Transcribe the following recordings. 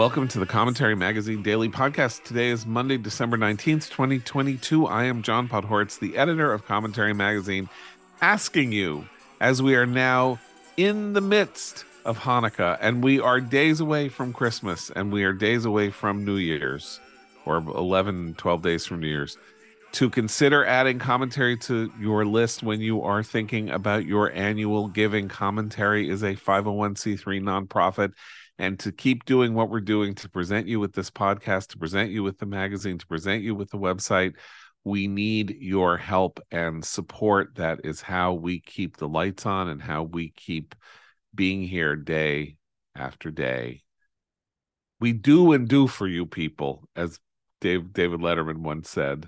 Welcome to the Commentary Magazine Daily Podcast. Today is Monday, December 19th, 2022. I am John Podhoretz, the editor of Commentary Magazine, asking you, as we are now in the midst of Hanukkah and we are days away from Christmas and we are days away from New Year's, or 11, 12 days from New Year's, to consider adding commentary to your list when you are thinking about your annual giving. Commentary is a 501c3 nonprofit and to keep doing what we're doing to present you with this podcast, to present you with the magazine, to present you with the website. We need your help and support. That is how we keep the lights on and how we keep being here day after day. We do and do for you people, as Dave David Letterman once said.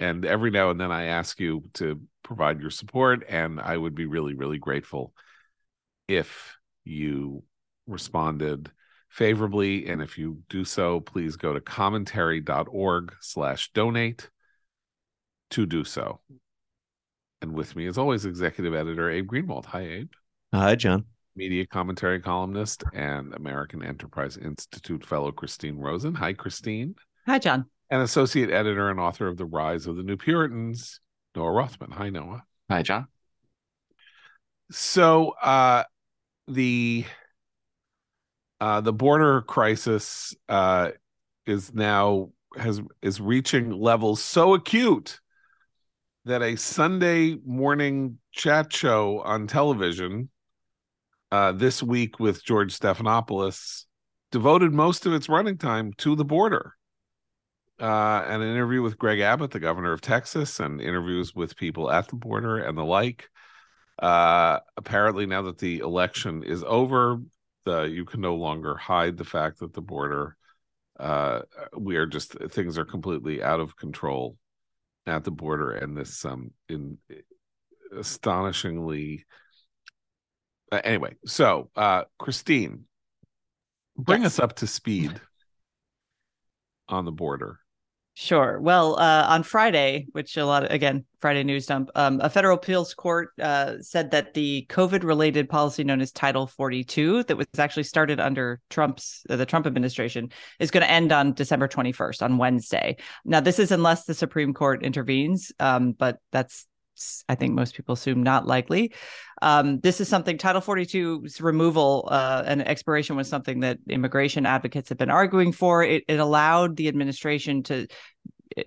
And every now and then I ask you to provide your support, and I would be really, really grateful if you responded favorably. And if you do so please go to commentary.org slash donate to do so. And with me as always executive editor abe greenwald. Hi abe. Hi john. Media commentary columnist and american enterprise institute fellow christine rosen. Hi christine. Hi john. And associate editor and author of the rise of the new puritans noah rothman. Hi noah. Hi john. So uh the uh, the border crisis uh, is now has is reaching levels so acute that a Sunday morning chat show on television uh, this week with George Stephanopoulos devoted most of its running time to the border. Uh, an interview with Greg Abbott, the governor of Texas, and interviews with people at the border and the like. Uh, apparently, now that the election is over, the you can no longer hide the fact that the border uh we are just things are completely out of control at the border and this um in astonishingly uh, anyway so uh christine bring yes. us up to speed on the border Sure. Well, uh, on Friday, which a lot of, again, Friday news dump, um, a federal appeals court uh, said that the COVID related policy known as Title 42, that was actually started under Trump's, uh, the Trump administration, is going to end on December 21st, on Wednesday. Now, this is unless the Supreme Court intervenes, um, but that's I think most people assume not likely. Um, this is something Title 42's removal uh, and expiration was something that immigration advocates have been arguing for. It, it allowed the administration to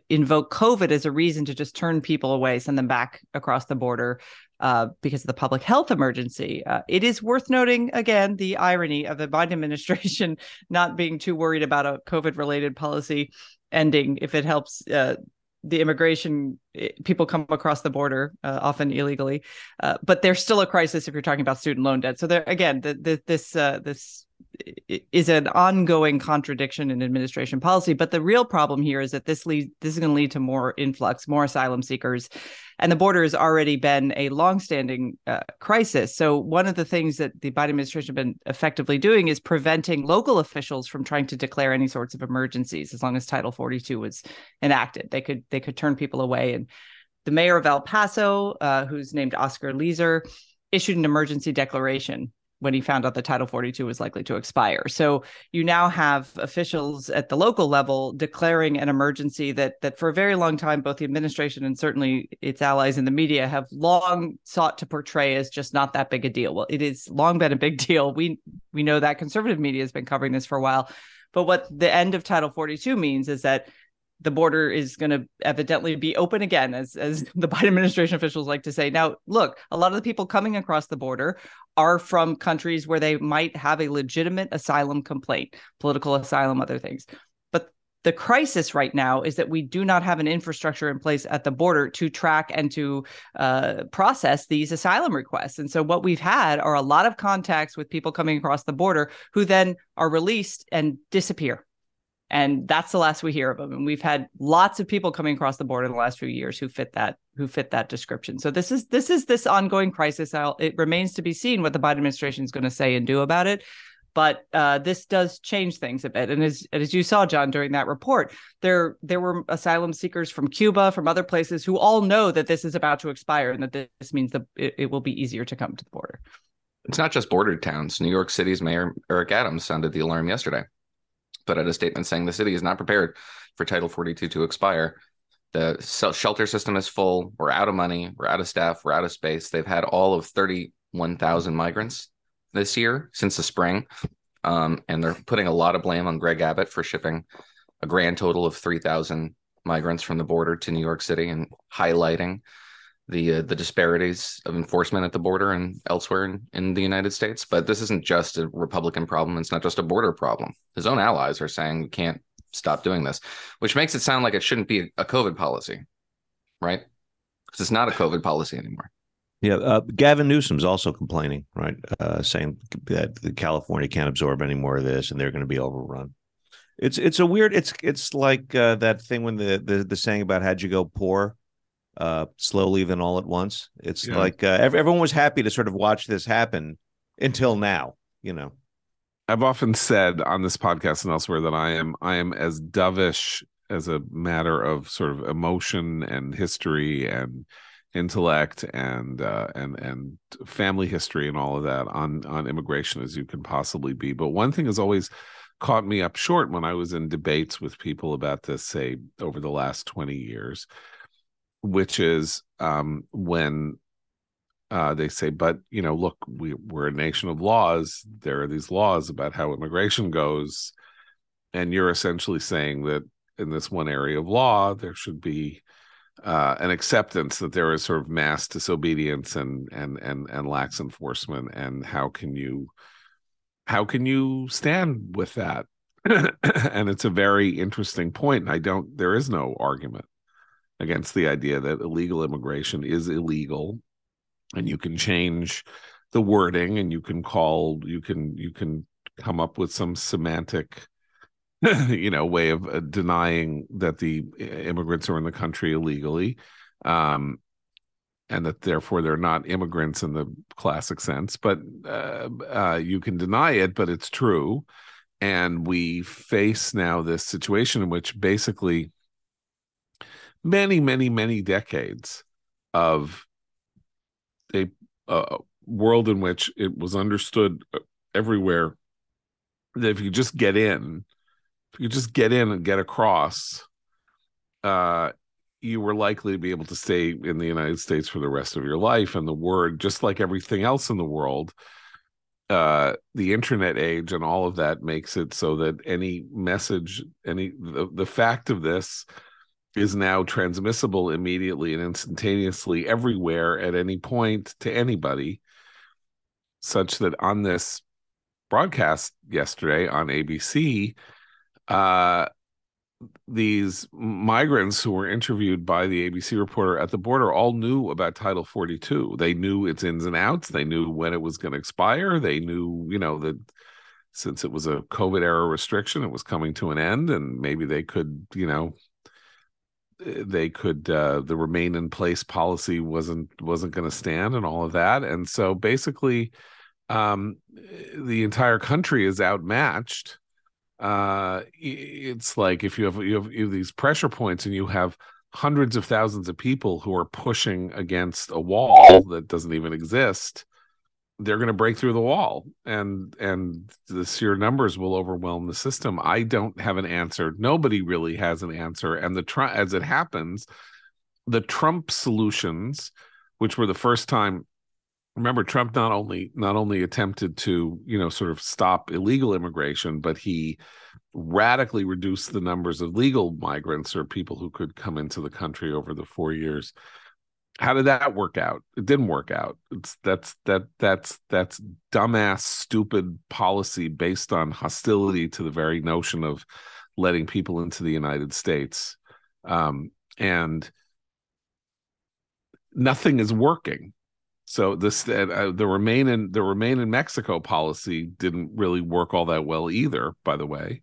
invoke COVID as a reason to just turn people away, send them back across the border uh, because of the public health emergency. Uh, it is worth noting, again, the irony of the Biden administration not being too worried about a COVID related policy ending if it helps uh, the immigration eh, people come across the border uh, often illegally uh, but there's still a crisis if you're talking about student loan debt. So there again the, the, this uh, this is an ongoing contradiction in administration policy. But the real problem here is that this lead this is going to lead to more influx, more asylum seekers, and the border has already been a longstanding uh, crisis. So one of the things that the Biden administration has been effectively doing is preventing local officials from trying to declare any sorts of emergencies. As long as Title 42 was enacted, they could they could turn people away. And the mayor of El Paso, uh, who's named Oscar Leeser, issued an emergency declaration when he found out that Title 42 was likely to expire. So you now have officials at the local level declaring an emergency that that for a very long time both the administration and certainly its allies in the media have long sought to portray as just not that big a deal. Well, it is long been a big deal. We we know that conservative media has been covering this for a while. But what the end of Title 42 means is that the border is going to evidently be open again, as as the Biden administration officials like to say. Now, look, a lot of the people coming across the border are from countries where they might have a legitimate asylum complaint, political asylum, other things. But the crisis right now is that we do not have an infrastructure in place at the border to track and to uh, process these asylum requests. And so, what we've had are a lot of contacts with people coming across the border who then are released and disappear and that's the last we hear of them and we've had lots of people coming across the border in the last few years who fit that who fit that description so this is this is this ongoing crisis I'll, it remains to be seen what the biden administration is going to say and do about it but uh, this does change things a bit. And as as you saw, John, during that report, there there were asylum seekers from Cuba, from other places, who all know that this is about to expire and that this means that it, it will be easier to come to the border. It's not just border towns. New York City's Mayor Eric Adams sounded the alarm yesterday put out a statement saying the city is not prepared for Title 42 to expire. The shelter system is full. We're out of money. We're out of staff. We're out of space. They've had all of 31,000 migrants this year since the spring. Um, and they're putting a lot of blame on Greg Abbott for shipping a grand total of 3,000 migrants from the border to New York City and highlighting the uh, the disparities of enforcement at the border and elsewhere in, in the United States. But this isn't just a Republican problem. It's not just a border problem. His own allies are saying we can't stop doing this, which makes it sound like it shouldn't be a COVID policy, right? Because it's not a COVID policy anymore. Yeah, uh, Gavin Newsom's also complaining, right? Uh, saying that California can't absorb any more of this, and they're going to be overrun. It's it's a weird. It's it's like uh, that thing when the, the the saying about how'd you go poor, uh, slowly than all at once. It's yeah. like uh, everyone was happy to sort of watch this happen until now. You know. I've often said on this podcast and elsewhere that I am I am as dovish as a matter of sort of emotion and history and intellect and uh, and and family history and all of that on on immigration as you can possibly be. But one thing has always caught me up short when I was in debates with people about this, say over the last twenty years, which is um, when uh, they say, but you know, look, we, we're a nation of laws. There are these laws about how immigration goes, and you're essentially saying that in this one area of law, there should be uh, an acceptance that there is sort of mass disobedience and and and and lax enforcement. And how can you how can you stand with that? and it's a very interesting point. I don't. There is no argument against the idea that illegal immigration is illegal and you can change the wording and you can call you can you can come up with some semantic you know way of uh, denying that the immigrants are in the country illegally um, and that therefore they're not immigrants in the classic sense but uh, uh, you can deny it but it's true. And we face now this situation in which basically many many many decades of a, world in which it was understood uh, everywhere that if you just get in, if you just get in and get across, uh, you were likely to be able to stay in the United States for the rest of your life. And the word, just like everything else in the world, uh, the internet age and all of that makes it so that any message, any the, the fact of this is now transmissible immediately and instantaneously everywhere at any point to anybody such that on this broadcast yesterday on ABC uh, these migrants who were interviewed by the ABC reporter at the border all knew about Title 42. They knew its ins and outs. They knew when it was going to expire. They knew, you know, that since it was a COVID era restriction, it was coming to an end, and maybe they could, you know, they could uh, the remain in place policy wasn't wasn't going to stand and all of that and so basically um, the entire country is outmatched. Uh, it's like if you have, you have you have these pressure points and you have hundreds of thousands of people who are pushing against a wall that doesn't even exist they're going to break through the wall and and the sheer numbers will overwhelm the system. I don't have an answer. Nobody really has an answer. And the as it happens the trump solutions which were the first time remember trump not only not only attempted to you know sort of stop illegal immigration but he radically reduced the numbers of legal migrants or people who could come into the country over the 4 years how did that work out? It didn't work out. It's that's that that's that's dumbass stupid policy based on hostility to the very notion of letting people into the united states. Um, and nothing is working. So this uh, the remain in the remain in mexico policy didn't really work all that well either by the way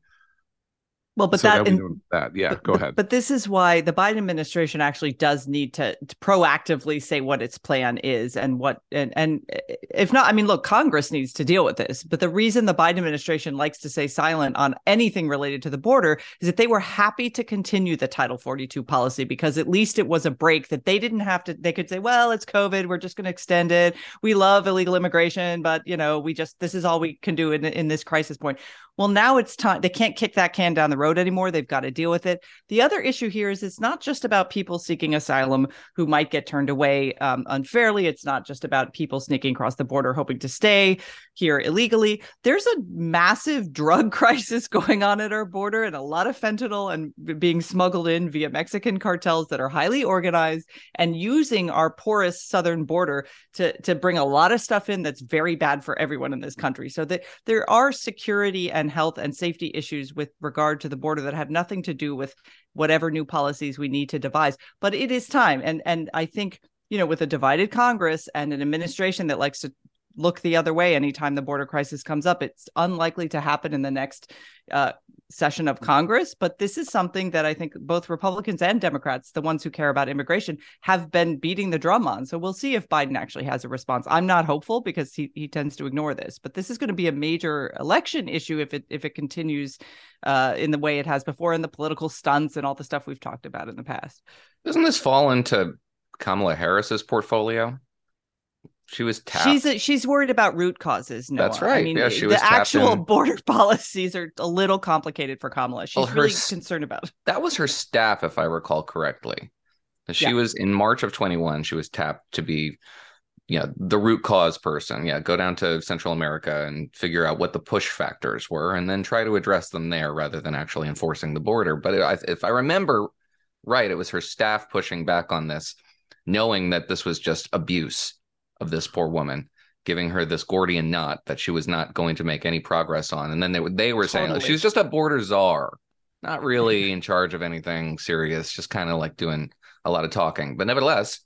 well, but so that, that, yeah, but, go ahead. But this is why the Biden administration actually does need to, to, proactively say what its plan is and what, and and eh, if not, I mean, look, Congress needs to deal with this. But the reason the Biden administration likes to stay silent on anything related to the border is that they were happy to continue the Title 42 policy because at least it was a break that they didn't have to. They could say, well, it's COVID, we're just going to extend it. We love illegal immigration, but you know, we just this is all we can do in in this crisis point Well, now it's time. They can't kick that can down the road anymore. They've got to deal with it. The other issue here is it's not just about people seeking asylum who might get turned away um, unfairly. It's not just about people sneaking across the border hoping to stay here illegally. There's a massive drug crisis going on at our border and a lot of fentanyl and being smuggled in via Mexican cartels that are highly organized and using our porous southern border to, to bring a lot of stuff in that's very bad for everyone in this country. So that there are security and health and safety issues with regard to the border that have nothing to do with whatever new policies we need to devise. But it is time. And and I think, you know, with a divided Congress and an administration that likes to look the other way anytime the border crisis comes up. It's unlikely to happen in the next uh, session of Congress, but this is something that I think both Republicans and Democrats, the ones who care about immigration, have been beating the drum on. So we'll see if Biden actually has a response. I'm not hopeful because he, he tends to ignore this, but this is going to be a major election issue if it if it continues uh, in the way it has before, in the political stunts and all the stuff we've talked about in the past. Doesn't this fall into Kamala Harris's portfolio? She was tapped. She's a, she's worried about root causes. Noah. That's right. I mean, Yeah, she the was tapped actual in. border policies are a little complicated for Kamala. She's Well, her really concerned about. that was her staff, if I recall correctly. She Yeah. was in March of 21. She was tapped to be, yeah, the root cause person. Yeah, go down to Central America and figure out what the push factors were, and then try to address them there rather than actually enforcing the border. But if if I remember right, it was her staff pushing back on this, knowing that this was just abuse of this poor woman. Giving her this Gordian knot that she was not going to make any progress on, and then they were they were saying like, she was just a border czar, not really in charge of anything serious, just kind of like doing a lot of talking. But nevertheless,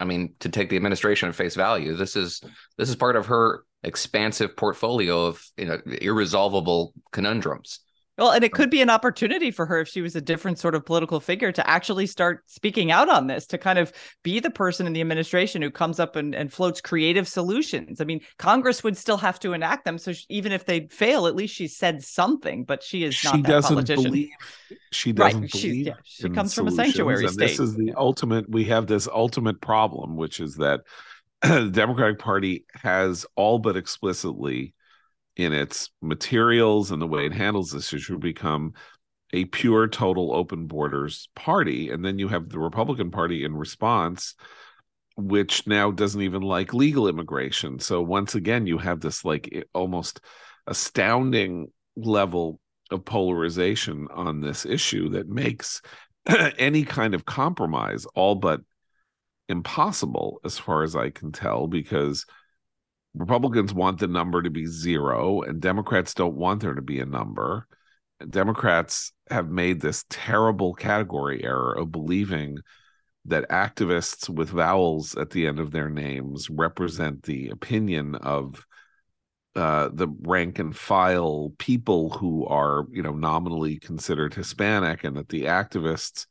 I mean, to take the administration at face value, this is this is part of her expansive portfolio of you know irresolvable conundrums. Well, and it could be an opportunity for her if she was a different sort of political figure to actually start speaking out on this, to kind of be the person in the administration who comes up and, and floats creative solutions. I mean, Congress would still have to enact them. So sh- even if they fail, at least she said something, but she is she not that doesn't politician. believe she doesn't she's- believe yeah, she comes from a sanctuary state. this is the ultimate we have this ultimate problem which is that the democratic party has all but explicitly in its materials and the way it handles this issue become a pure total open borders party. And then you have the republican party in response which now doesn't even like legal immigration. So once again you have this like almost astounding level of polarization on this issue that makes any kind of compromise all but impossible as far as I can tell because Republicans want the number to be zero and Democrats don't want there to be a number. Democrats have made this terrible category error of believing that activists with vowels at the end of their names represent the opinion of uh, the rank and file people who are, you know, nominally considered Hispanic, and that the activists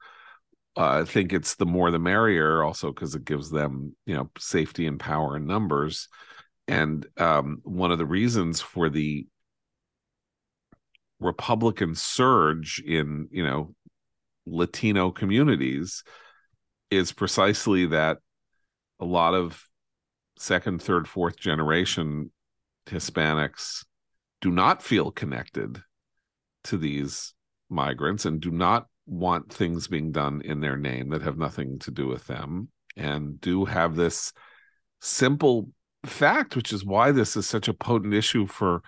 uh, think it's the more the merrier, also because it gives them, you know, safety and power in numbers. And um, one of the reasons for the Republican surge in, you know, Latino communities is precisely that a lot of second, third, fourth generation Hispanics do not feel connected to these migrants and do not want things being done in their name that have nothing to do with them and do have this simple fact, which is why this is such a potent issue for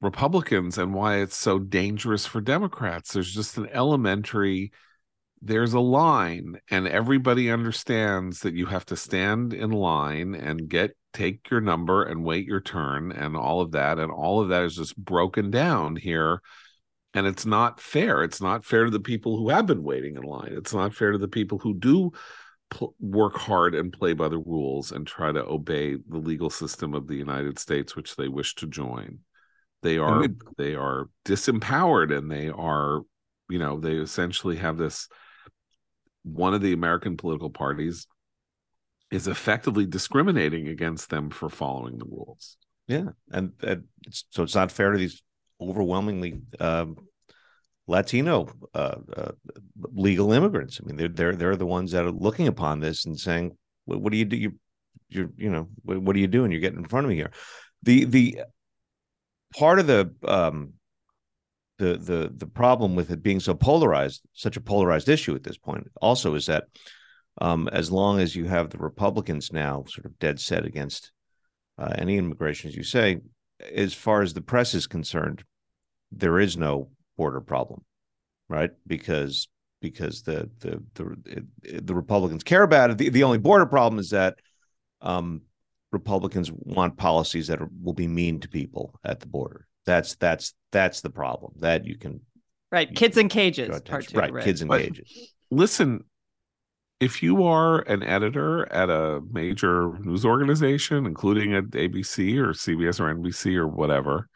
Republicans and why it's so dangerous for Democrats. There's just an elementary there's a line and everybody understands that you have to stand in line and get take your number and wait your turn and all of that. And all of that is just broken down here. And it's not fair. It's not fair to the people who have been waiting in line. It's not fair to the people who do pl- work hard and play by the rules and try to obey the legal system of the United States which they wish to join they are we- they are disempowered and they are you know they essentially have this one of the American political parties is effectively discriminating against them for following the rules. Yeah, and, and it's, so it's not fair to these overwhelmingly um, Latino uh, uh, legal immigrants. I mean, they're they're they're the ones that are looking upon this and saying, "What, what do you do? You, you're you know, what, what are you doing? You're getting in front of me here." The the part of the um, the the the problem with it being so polarized, such a polarized issue at this point, also is that um, as long as you have the Republicans now sort of dead set against uh, any immigration, as you say, as far as the press is concerned, there is no border problem, right? Because because the the the the Republicans care about it. The, the only border problem is that um, Republicans want policies that are, will be mean to people at the border. That's that's that's the problem. That you can right. Kids in cages. Part two, right. right. Kids in but, cages. Listen, if you are an editor at a major news organization, including at ABC or CBS or NBC or whatever,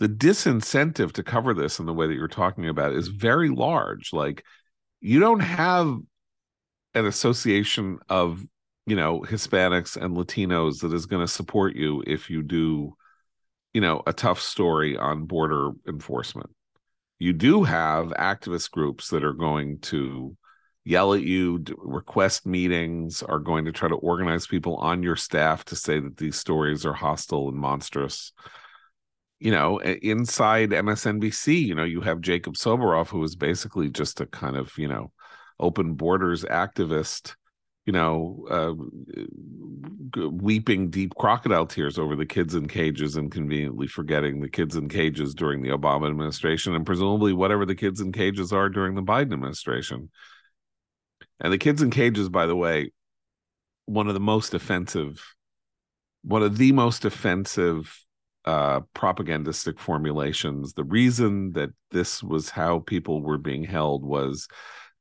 the disincentive to cover this in the way that you're talking about is very large. Like, you don't have an association of you know Hispanics and Latinos that is going to support you if you do you know a tough story on border enforcement. You do have activist groups that are going to yell at you, request meetings, are going to try to organize people on your staff to say that these stories are hostile and monstrous. You know, inside MSNBC, you know, you have Jacob Soboroff, who is basically just a kind of, you know, open borders activist, you know, uh, weeping deep crocodile tears over the kids in cages and conveniently forgetting the kids in cages during the Obama administration and presumably whatever the kids in cages are during the Biden administration. And the kids in cages, by the way, one of the most offensive, one of the most offensive uh, propagandistic formulations. The reason that this was how people were being held was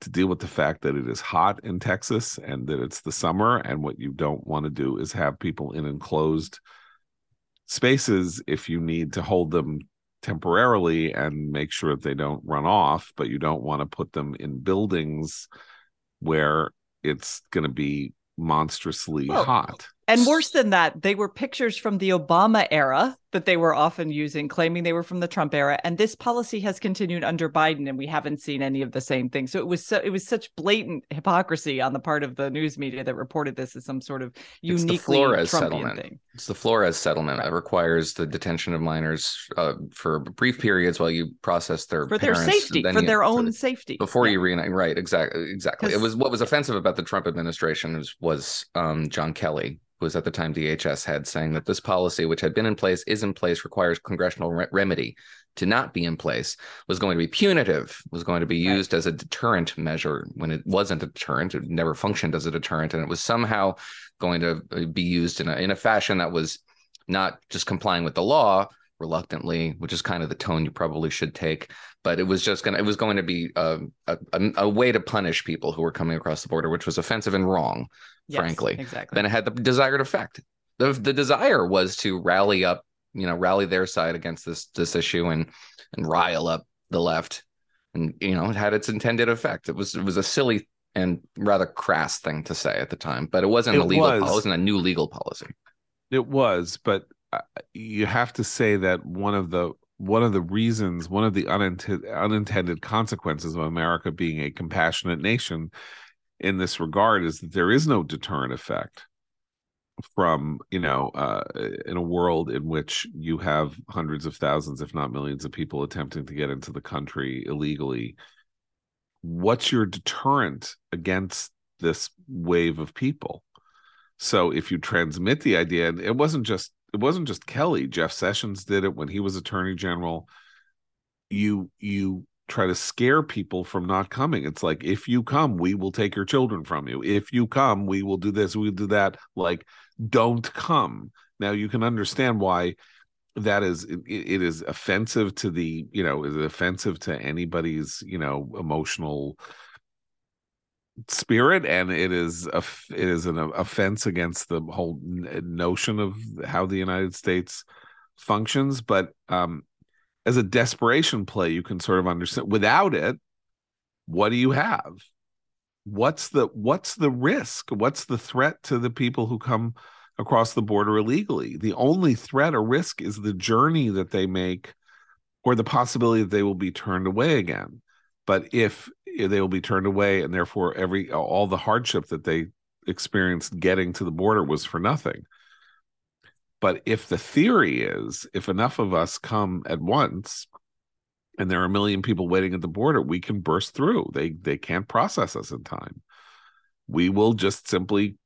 to deal with the fact that it is hot in Texas and that it's the summer. And what you don't want to do is have people in enclosed spaces if you need to hold them temporarily and make sure that they don't run off, but you don't want to put them in buildings where it's going to be monstrously well, hot. And worse than that, they were pictures from the Obama era that they were often using, claiming they were from the Trump era. And this policy has continued under Biden, and we haven't seen any of the same thing. So it was so it was such blatant hypocrisy on the part of the news media that reported this as some sort of uniquely it's the Flores Trumpian settlement. thing. It's the Flores settlement right. that requires the detention of minors uh, for brief periods while you process their for parents, their safety, for you, their own for, safety before yeah. you reunite. Right, exactly, exactly. It was what was offensive about the Trump administration was, was um, John Kelly who was at the time DHS head, saying that this policy, which had been in place, is in place, requires congressional re- remedy to not be in place, was going to be punitive, was going to be used right. as a deterrent measure when it wasn't a deterrent. It never functioned as a deterrent, and it was somehow going to uh, be used in a in a fashion that was not just complying with the law reluctantly, which is kind of the tone you probably should take. But it was just going to, it was going to be a, a, a, way to punish people who were coming across the border, which was offensive and wrong yes, frankly. Exactly. Then it had the desired effect. The the desire was to rally up, you know, rally their side against this this issue and and rile up the left. And you know, it had its intended effect. It was it was a silly and rather crass thing to say at the time, but it wasn't it a legal was. policy, it wasn't a new legal policy. It was, but uh, you have to say that one of the one of the reasons, one of the unintended unintended consequences of America being a compassionate nation in this regard is that there is no deterrent effect from you know uh, in a world in which you have hundreds of thousands if not millions of people attempting to get into the country illegally what's your deterrent against this wave of people so if you transmit the idea and it wasn't just it wasn't just kelly jeff sessions did it when he was attorney general you you try to scare people from not coming. It's like if you come, we will take your children from you. If you come, we will do this, we'll do that. Like, don't come. Now you can understand why that is it, it is offensive to the you know is offensive to anybody's you know emotional spirit and it is a it is an offense against the whole notion of how the united states functions but um as a desperation play, you can sort of understand. Without it, what do you have? What's the what's the risk? What's the threat to the people who come across the border illegally? The only threat or risk is the journey that they make or the possibility that they will be turned away again. But if eh, they will be turned away and therefore every all the hardship that they experienced getting to the border was for nothing But if the theory is if enough of us come at once and there are a million people waiting at the border, we can burst through. They they can't process us in time. We will just simply,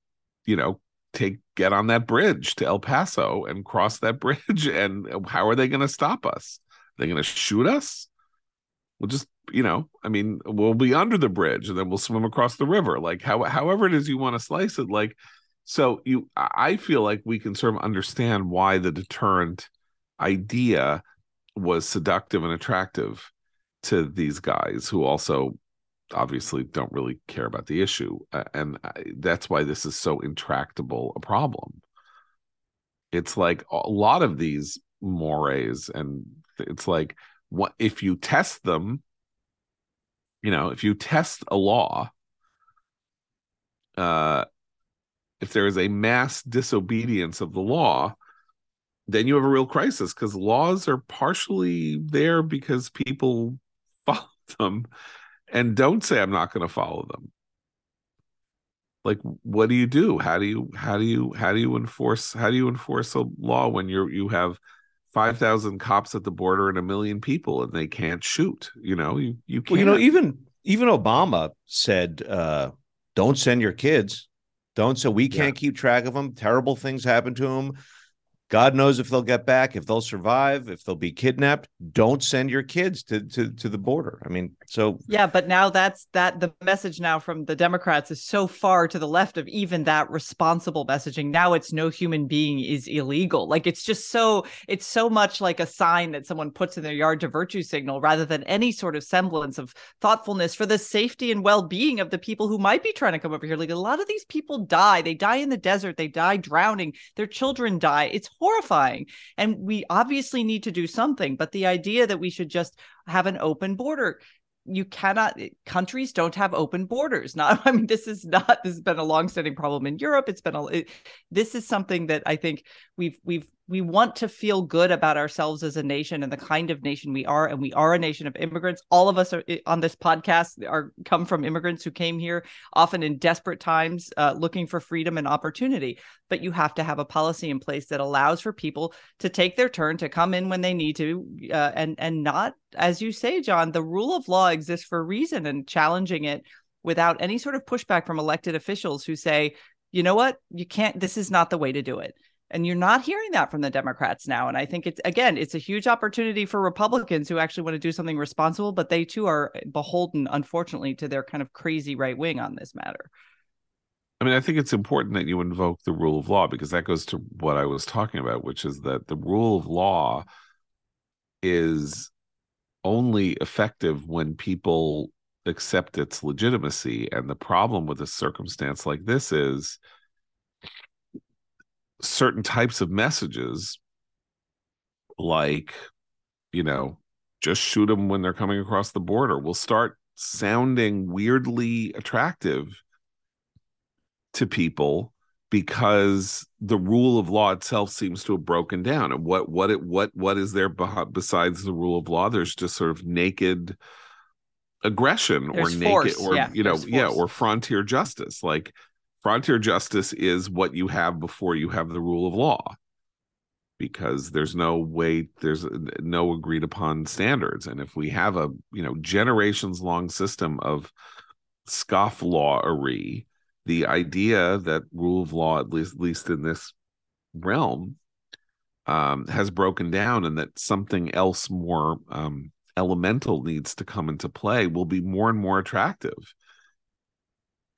you know, take get on that bridge to El Paso and cross that bridge. And uh, how are they going to stop us? They going to shoot us? We'll just, you know, I mean, we'll be under the bridge and then we'll swim across the river. Like how however it is you want to slice it. Like so you I feel like we can sort of understand why the deterrent idea was seductive and attractive to these guys who also obviously don't really care about the issue uh, and that's why this is so intractable a problem. It's like a lot of these mores and it's like what if you test them you know if you test a law uh if there is a mass disobedience of the law then you have a real crisis because laws are partially there because people follow them and don't say i'm not going to follow them. Like what do you do? How do you how do you how do you enforce how do you enforce a law when you're you have 5000 cops at the border and a million people and they can't shoot you know? You you can't well, you know even even obama said uh don't send your kids. Don't so we can't yeah. keep track of them terrible things happen to them God knows if they'll get back, if they'll survive, if they'll be kidnapped. Don't send your kids to to to the border. I mean, so yeah, but now that's that the message now from the Democrats is so far to the left of even that responsible messaging. Now it's no human being is illegal. Like it's just so it's so much like a sign that someone puts in their yard to virtue signal rather than any sort of semblance of thoughtfulness for the safety and well-being of the people who might be trying to come over here. Like a lot of these people die. They die in the desert, they die drowning, their children die. It's horrifying. And we obviously need to do something. But the idea that we should just have an open border you cannot eh, countries don't have open borders not i mean this is not this has been a long-standing problem in europe it's been a it, this is something that i think we've we've we want to feel good about ourselves as a nation and the kind of nation we are and we are a nation of immigrants. All of us are on this podcast are come from immigrants who came here often in desperate times uh, looking for freedom and opportunity. But you have to have a policy in place that allows for people to take their turn to come in when they need to uh, and and not as you say john the rule of law exists for a reason and challenging it without any sort of pushback from elected officials who say you know what? You can't this is not the way to do it and you're not hearing that from the Democrats now. And I think it's, again, it's a huge opportunity for Republicans who actually want to do something responsible, but they too are eh, beholden, unfortunately, to their kind of crazy right wing on this matter. I mean, I think it's important that you invoke the rule of law because that goes to what I was talking about, which is that the rule of law is only effective when people accept its legitimacy. And the problem with a circumstance like this is certain types of messages like you know just shoot them when they're coming across the border will start sounding weirdly attractive to people because the rule of law itself seems to have broken down. And what what it what what is there besides the rule of law? There's just sort of naked aggression there's or force. naked or yeah, you know yeah or frontier justice. Like frontier justice is what you have before you have the rule of law. Because there's no way there's no agreed upon standards. And if we have a you know generations long system of scoff scofflawery the idea that rule of law at least at least in this realm um, has broken down and that something else more um, elemental needs to come into play will be more and more attractive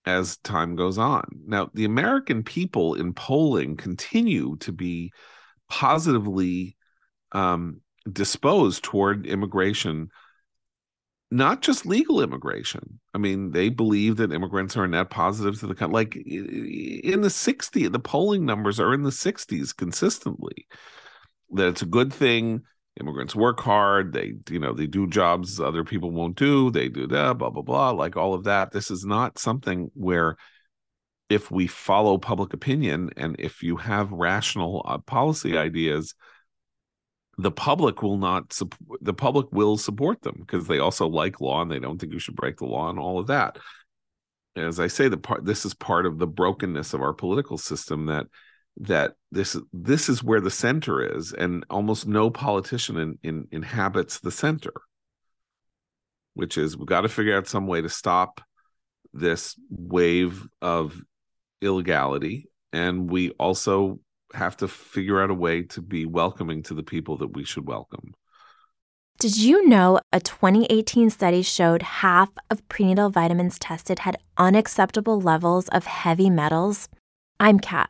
as time goes on. Now, the American people in polling continue to be positively um, disposed toward immigration, not just legal immigration. I mean, they believe that immigrants are a net positive to the country. Like in the 60s, the polling numbers are in the 60s consistently, that it's a good thing immigrants work hard they you know they do jobs other people won't do they do that blah blah blah like all of that. This is not something where if we follow public opinion and if you have rational uh, policy ideas the public will not support the public will support them because they also like law and they don't think you should break the law and all of that. As i say the part this is part of the brokenness of our political system that that this this is where the center is and almost no politician in, in, inhabits the center. Which is we've got to figure out some way to stop this wave of illegality and we also have to figure out a way to be welcoming to the people that we should welcome. Did you know a 2018 study showed half of prenatal vitamins tested had unacceptable levels of heavy metals? I'm kat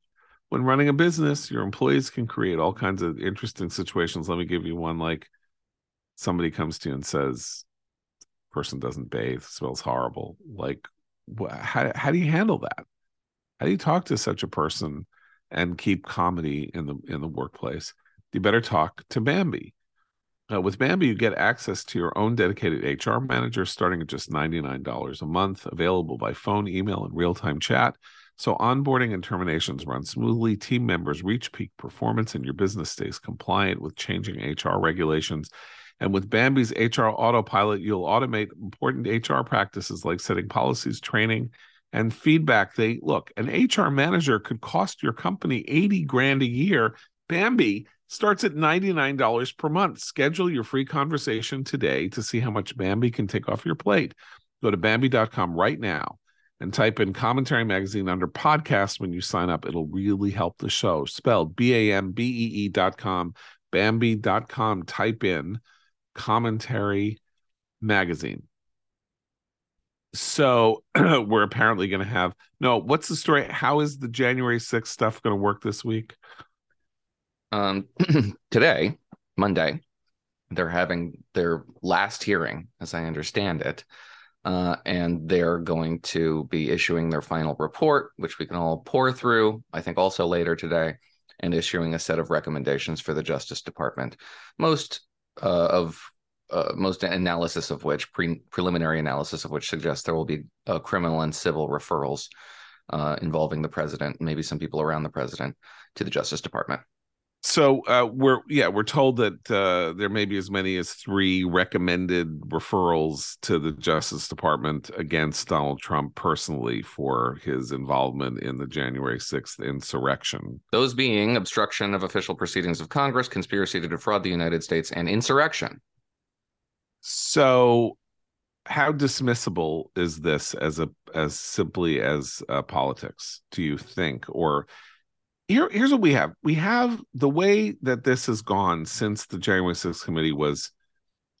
when running a business, your employees can create all kinds of interesting situations. Let me give you one like somebody comes to you and says, person doesn't bathe, smells horrible. Like, how, how do you handle that? How do you talk to such a person and keep comedy in the in the workplace? You better talk to Bambee. Uh, with Bambee, you get access to your own dedicated HR manager starting at just $99 a month, available by phone, email, and real time chat. So onboarding and terminations run smoothly, team members reach peak performance, and your business stays compliant with changing HR regulations. And with Bambee's HR Autopilot, you'll automate important HR practices like setting policies, training, and feedback. They look, an HR manager could cost your company 80 grand a year. Bambee starts at $99 per month. Schedule your free conversation today to see how much Bambee can take off your plate. Go to Bambee.com right now and type in commentary magazine under podcast when you sign up. It'll really help the show. Spelled B A M B E E dot com, Bambee dot com. Type in commentary magazine. So we're apparently going to have no. What's the story? How is the January 6th stuff going to work this week? Um, today, Monday, they're having their last hearing, as I understand it uh, and they're going to be issuing their final report, which we can all pour through, I think also later today, and issuing a set of recommendations for the Justice Department. Most uh, of uh, most analysis of which, pre- preliminary analysis of which suggests there will be uh, criminal and civil referrals uh, involving the president, maybe some people around the president, to the Justice Department so uh, we're yeah we're told that uh, there may be as many as three recommended referrals to the Justice Department against Donald Trump personally for his involvement in the January sixth insurrection. Those being obstruction of official proceedings of Congress, conspiracy to defraud the United States, and insurrection. So, how dismissible is this as a as simply as uh, politics? Do you think, or here, here's what we have. We have the way that this has gone since the January 6th committee was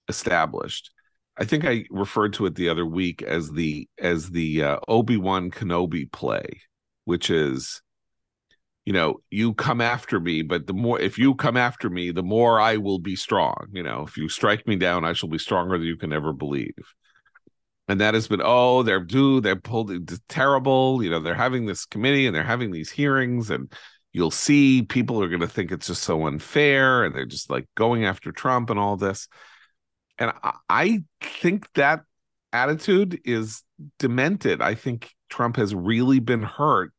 established. I think I referred to it the other week as the as the uh, Obi-Wan Kenobi play, which is you know, you come after me, but the more if you come after me, the more I will be strong. You know, if you strike me down, I shall be stronger than you can ever believe. And that has been, oh, they're due, they're pulled terrible. You know, they're having this committee and they're having these hearings, and you'll see people are going to think it's just so unfair and they're just like going after Trump and all this. And I, I think that attitude is demented. I think Trump has really been hurt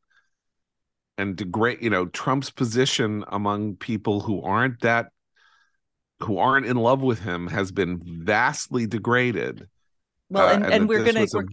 and degrade, you know, Trump's position among people who aren't that who aren't in love with him has been vastly degraded. Well, and, uh, and, and we're gonna we're,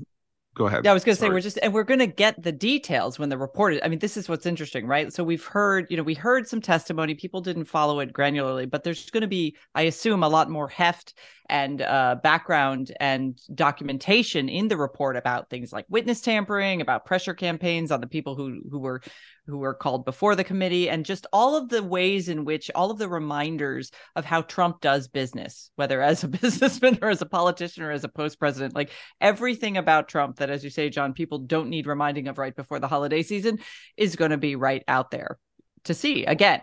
go ahead. Yeah, I was going to say we're just and we're going to get the details when the report is. I mean, this is what's interesting, right? So we've heard, you know, we heard some testimony. People didn't follow it granularly, but there's going to be, I assume, a lot more heft and uh, background and documentation in the report about things like witness tampering, about pressure campaigns on the people who who were who were called before the committee, and just all of the ways in which all of the reminders of how Trump does business, whether as a businessman or as a politician or as a post president, like everything about Trump that, as you say, John, people don't need reminding of right before the holiday season is going to be right out there to see again.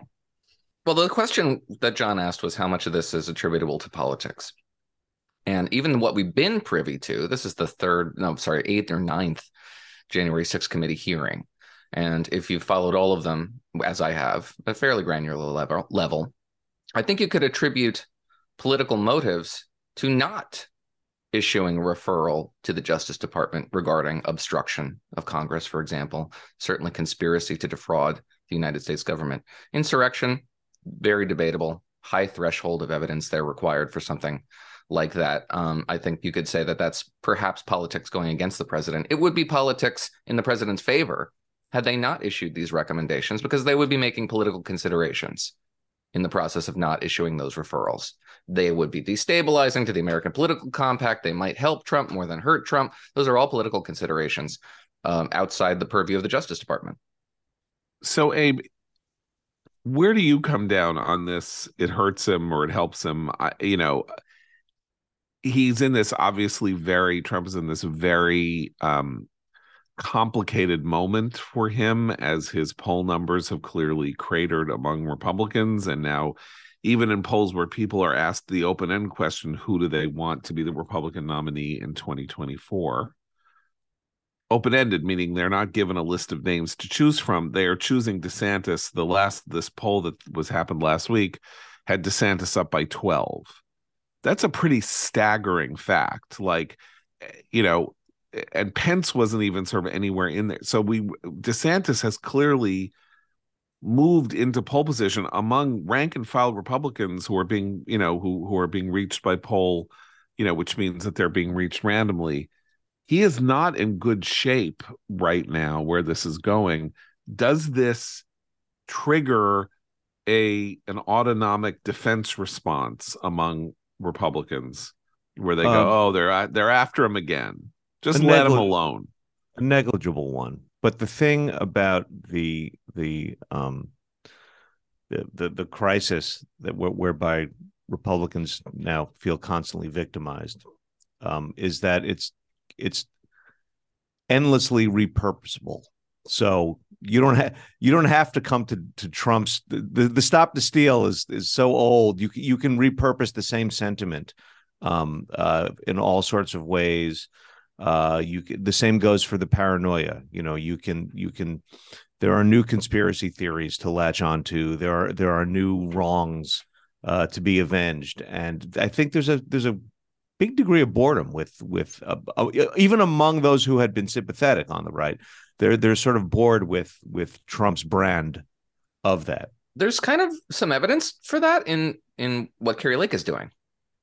Well, the question that John asked was how much of this is attributable to politics. And even what we've been privy to, this is the third, no, sorry, eighth or ninth January 6th committee hearing. And if you've followed all of them, as I have, a fairly granular level, level I think you could attribute political motives to not issuing a referral to the Justice Department regarding obstruction of Congress, for example, certainly conspiracy to defraud the United States government. Insurrection, very debatable, high threshold of evidence there required for something like that. Um, I think you could say that that's perhaps politics going against the president. It would be politics in the president's favor had they not issued these recommendations because they would be making political considerations in the process of not issuing those referrals. They would be destabilizing to the American political compact. They might help Trump more than hurt Trump. Those are all political considerations um, outside the purview of the Justice Department. So, Abe, where do you come down on this? It hurts him or it helps him. I, you know, he's in this obviously very Trump is in this very um complicated moment for him as his poll numbers have clearly cratered among Republicans. And now even in polls where people are asked the open-end question who do they want to be the Republican nominee in 2024 open-ended meaning they're not given a list of names to choose from. They are choosing DeSantis. The last this poll that was happened last week had DeSantis up by 12 that's a pretty staggering fact like eh, you know and Pence wasn't even sort of anywhere in there. So we DeSantis has clearly moved into pole position among rank and file Republicans who are being, you know, who who are being reached by poll, you know, which means that they're being reached randomly. He is not in good shape right now where this is going. Does this trigger a an autonomic defense response among Republicans where they go, um, "Oh, they're they're after him again." Just let him alone. A negligible one. But the thing about the the um the the, the crisis that whereby Republicans now feel constantly victimized um, is that it's it's endlessly repurposable. So you don't have you don't have to come to to Trump's the, the, stop the steal is is so old. You you can repurpose the same sentiment um, uh, in all sorts of ways uh you the same goes for the paranoia you know you can you can there are new conspiracy theories to latch onto there are there are new wrongs uh to be avenged and i think there's a there's a big degree of boredom with with uh, uh, even among those who had been sympathetic on the right they're they're sort of bored with with trump's brand of that there's kind of some evidence for that in in what Kari Lake is doing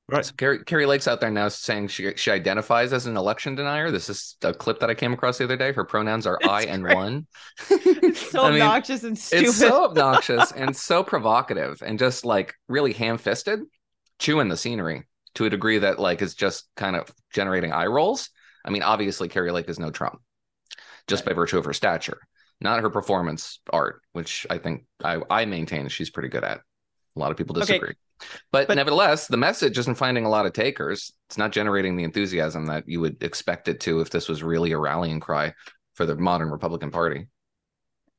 Right. So Kari, Kari Lake's out there now saying she she identifies as an election denier. This is a clip that I came across the other day. Her pronouns are I and great. one. It's so obnoxious mean, and stupid. It's so obnoxious and so provocative and just like really ham fisted, chewing the scenery to a degree that like is just kind of generating eye rolls. I mean, obviously Kari Lake is no Trump, just right. by virtue of her stature, not her performance art, which I think I, I maintain she's pretty good at. A lot of people disagree. Okay. But, but, nevertheless, the message isn't finding a lot of takers. It's not generating the enthusiasm that you would expect it to if this was really a rallying cry for the modern Republican Party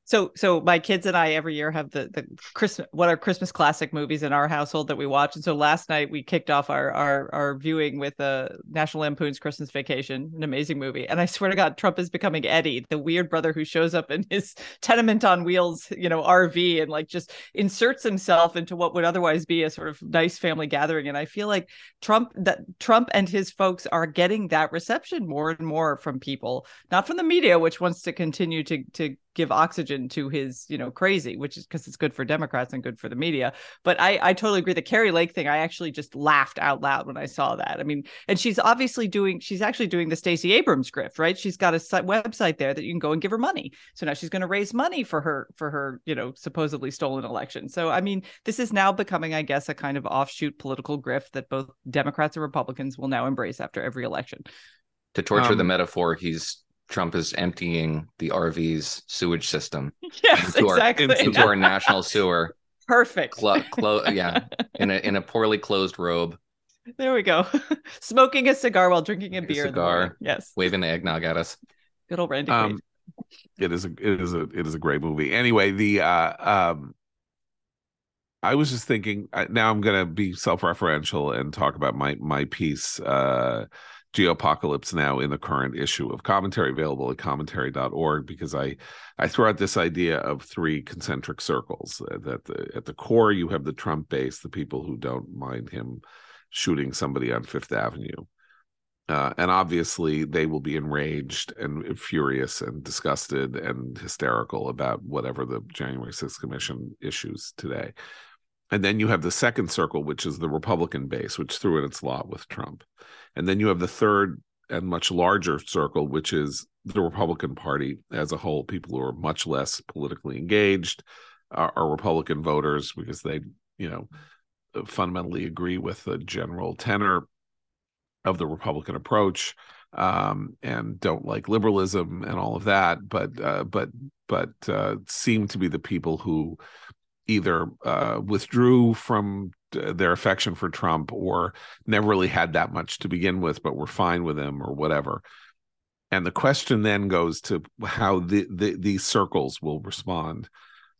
so so my kids and I every year have the the Christmas what are Christmas classic movies in our household that we watch. And so last night we kicked off our our our viewing with the uh, National Lampoon's Christmas Vacation, an amazing movie. And I swear to God, Trump is becoming Eddie, the weird brother who shows up in his tenement on wheels, you know, RV and like just inserts himself into what would otherwise be a sort of nice family gathering. And I feel like Trump that Trump and his folks are getting that reception more and more from people, not from the media, which wants to continue to to give oxygen to his you know crazy which is because it's good for democrats and good for the media. But i i totally agree. The Kari Lake thing i actually just laughed out loud when i saw that. I mean and she's obviously doing she's actually doing the Stacey Abrams grift right? She's got a website there that you can go and give her money. So now she's going to raise money for her for her you know supposedly stolen election. So i mean this is now becoming i guess a kind of offshoot political grift that both democrats and republicans will now embrace after every election. To torture um, the metaphor he's Trump is emptying the RV's sewage system yes, into, exactly. our, into our national sewer. Perfect. Clo- clo- yeah, in a in a poorly closed robe. There we go. Smoking a cigar while drinking a beer. A cigar. Yes. Waving the eggnog at us. Good old Randy. Um, it is a it is a it is a great movie. Anyway, the uh um I was just thinking uh, now I'm going to be self-referential and talk about my my piece uh GOPocalypse now in the current issue of commentary available at commentary.org because i i throw out this idea of three concentric circles uh, that the, at the core you have the trump base the people who don't mind him shooting somebody on fifth avenue. Uh, and obviously they will be enraged and furious and disgusted and hysterical about whatever the january 6th commission issues today and then you have the second circle which is the republican base which threw in its lot with trump. And then you have the third and much larger circle, which is the Republican Party as a whole, people who are much less politically engaged, are, are Republican voters because they, you know, fundamentally agree with the general tenor of the Republican approach um, and don't like liberalism and all of that, but uh, but but uh, seem to be the people who either uh, withdrew from their affection for Trump or never really had that much to begin with, but were fine with him or whatever. And the question then goes to how the, the these circles will respond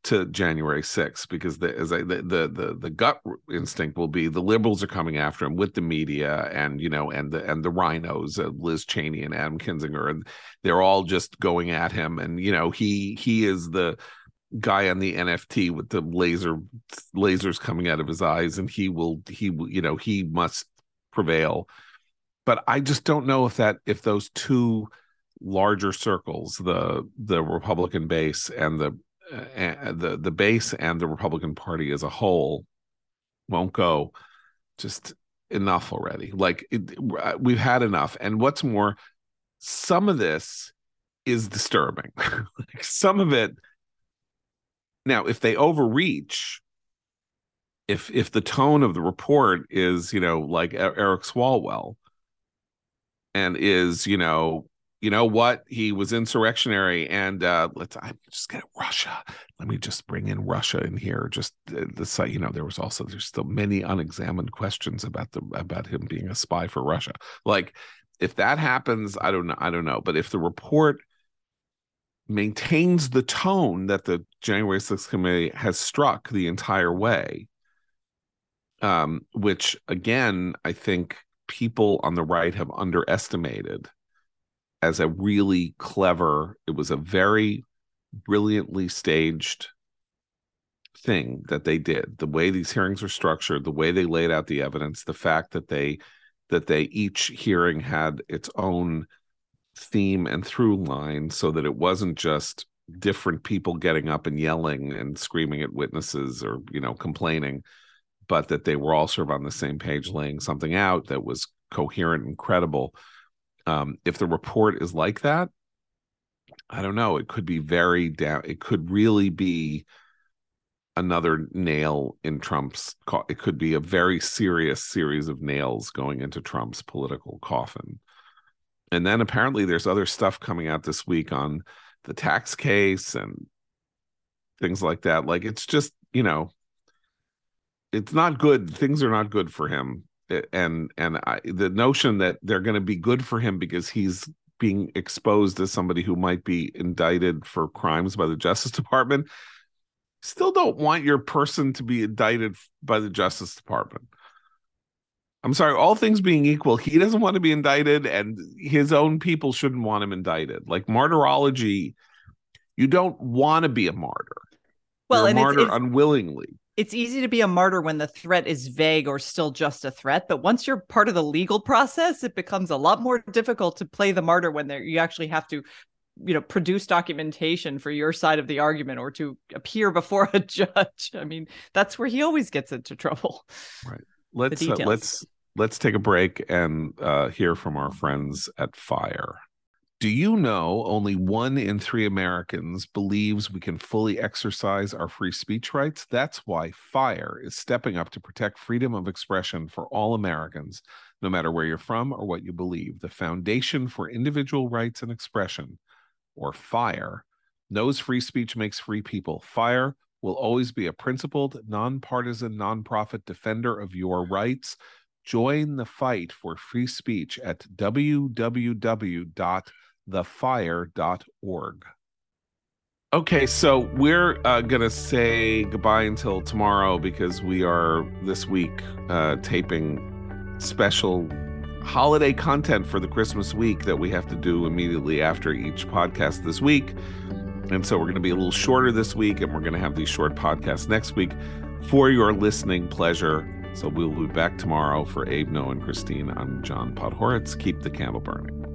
to January 6th, because the as I, the, the the gut instinct will be the liberals are coming after him with the media and you know and the and the RINOs, uh, Liz Cheney and Adam Kinzinger, and they're all just going at him. And you know he he is the guy on the NFT with the laser lasers coming out of his eyes, and he will he you know he must prevail. But I just don't know if that if those two larger circles, the the Republican base and the uh, the the base and the Republican Party as a whole, won't go. Just enough already. Like it, we've had enough. And what's more, some of this is disturbing. some of it now, if they overreach, if if the tone of the report is, you know, like Eric Swalwell, and is, you know, you know what, he was insurrectionary, and uh let's I just get Russia. Let me just bring in Russia in here. Just the, the site, you know, there was also there's still many unexamined questions about the about him being a spy for Russia. Like, if that happens, I don't know, I don't know. But if the report maintains the tone that the January 6th committee has struck the entire way. Um, which again, I think people on the right have underestimated as a really clever, it was a very brilliantly staged thing that they did. The way these hearings are structured, the way they laid out the evidence, the fact that they that they each hearing had its own theme and through line so that it wasn't just different people getting up and yelling and screaming at witnesses or you know complaining but that they were all sort of on the same page laying something out that was coherent and credible. Um, if the report is like that i don't know. It could be very down it could really be another nail in trump's it could be a very serious series of nails going into trump's political coffin and then apparently there's other stuff coming out this week on the tax case and things like that. Like it's just you know it's not good. Things are not good for him. And and I, the notion that they're going to be good for him because he's being exposed as somebody who might be indicted for crimes by the justice department still don't want your person to be indicted by the justice department I'm sorry, all things being equal, he doesn't want to be indicted, and his own people shouldn't want him indicted. Like martyrology, you don't want to be a martyr. Well, You're a martyr it's, it's, unwillingly. It's easy to be a martyr when the threat is vague or still just a threat, but once you're part of the legal process, it becomes a lot more difficult to play the martyr when there you actually have to you know produce documentation for your side of the argument or to appear before a judge i mean that's where he always gets into trouble right let's uh, let's let's take a break and uh, hear from our friends at FIRE. Do you know only one in three Americans believes we can fully exercise our free speech rights? That's why FIRE is stepping up to protect freedom of expression for all Americans, no matter where you're from or what you believe. The Foundation for Individual Rights and Expression, or FIRE, knows free speech makes free people. FIRE will always be a principled, nonpartisan, nonprofit defender of your rights Join the fight for free speech at www.thefire.org. Okay, so we're uh, going to say goodbye until tomorrow because we are this week uh, taping special holiday content for the Christmas week that we have to do immediately after each podcast this week. And so we're going to be a little shorter this week, and we're going to have these short podcasts next week for your listening pleasure. So we'll be back tomorrow for Abe, Noah, and Christine. I'm John Podhoretz. Keep the candle burning.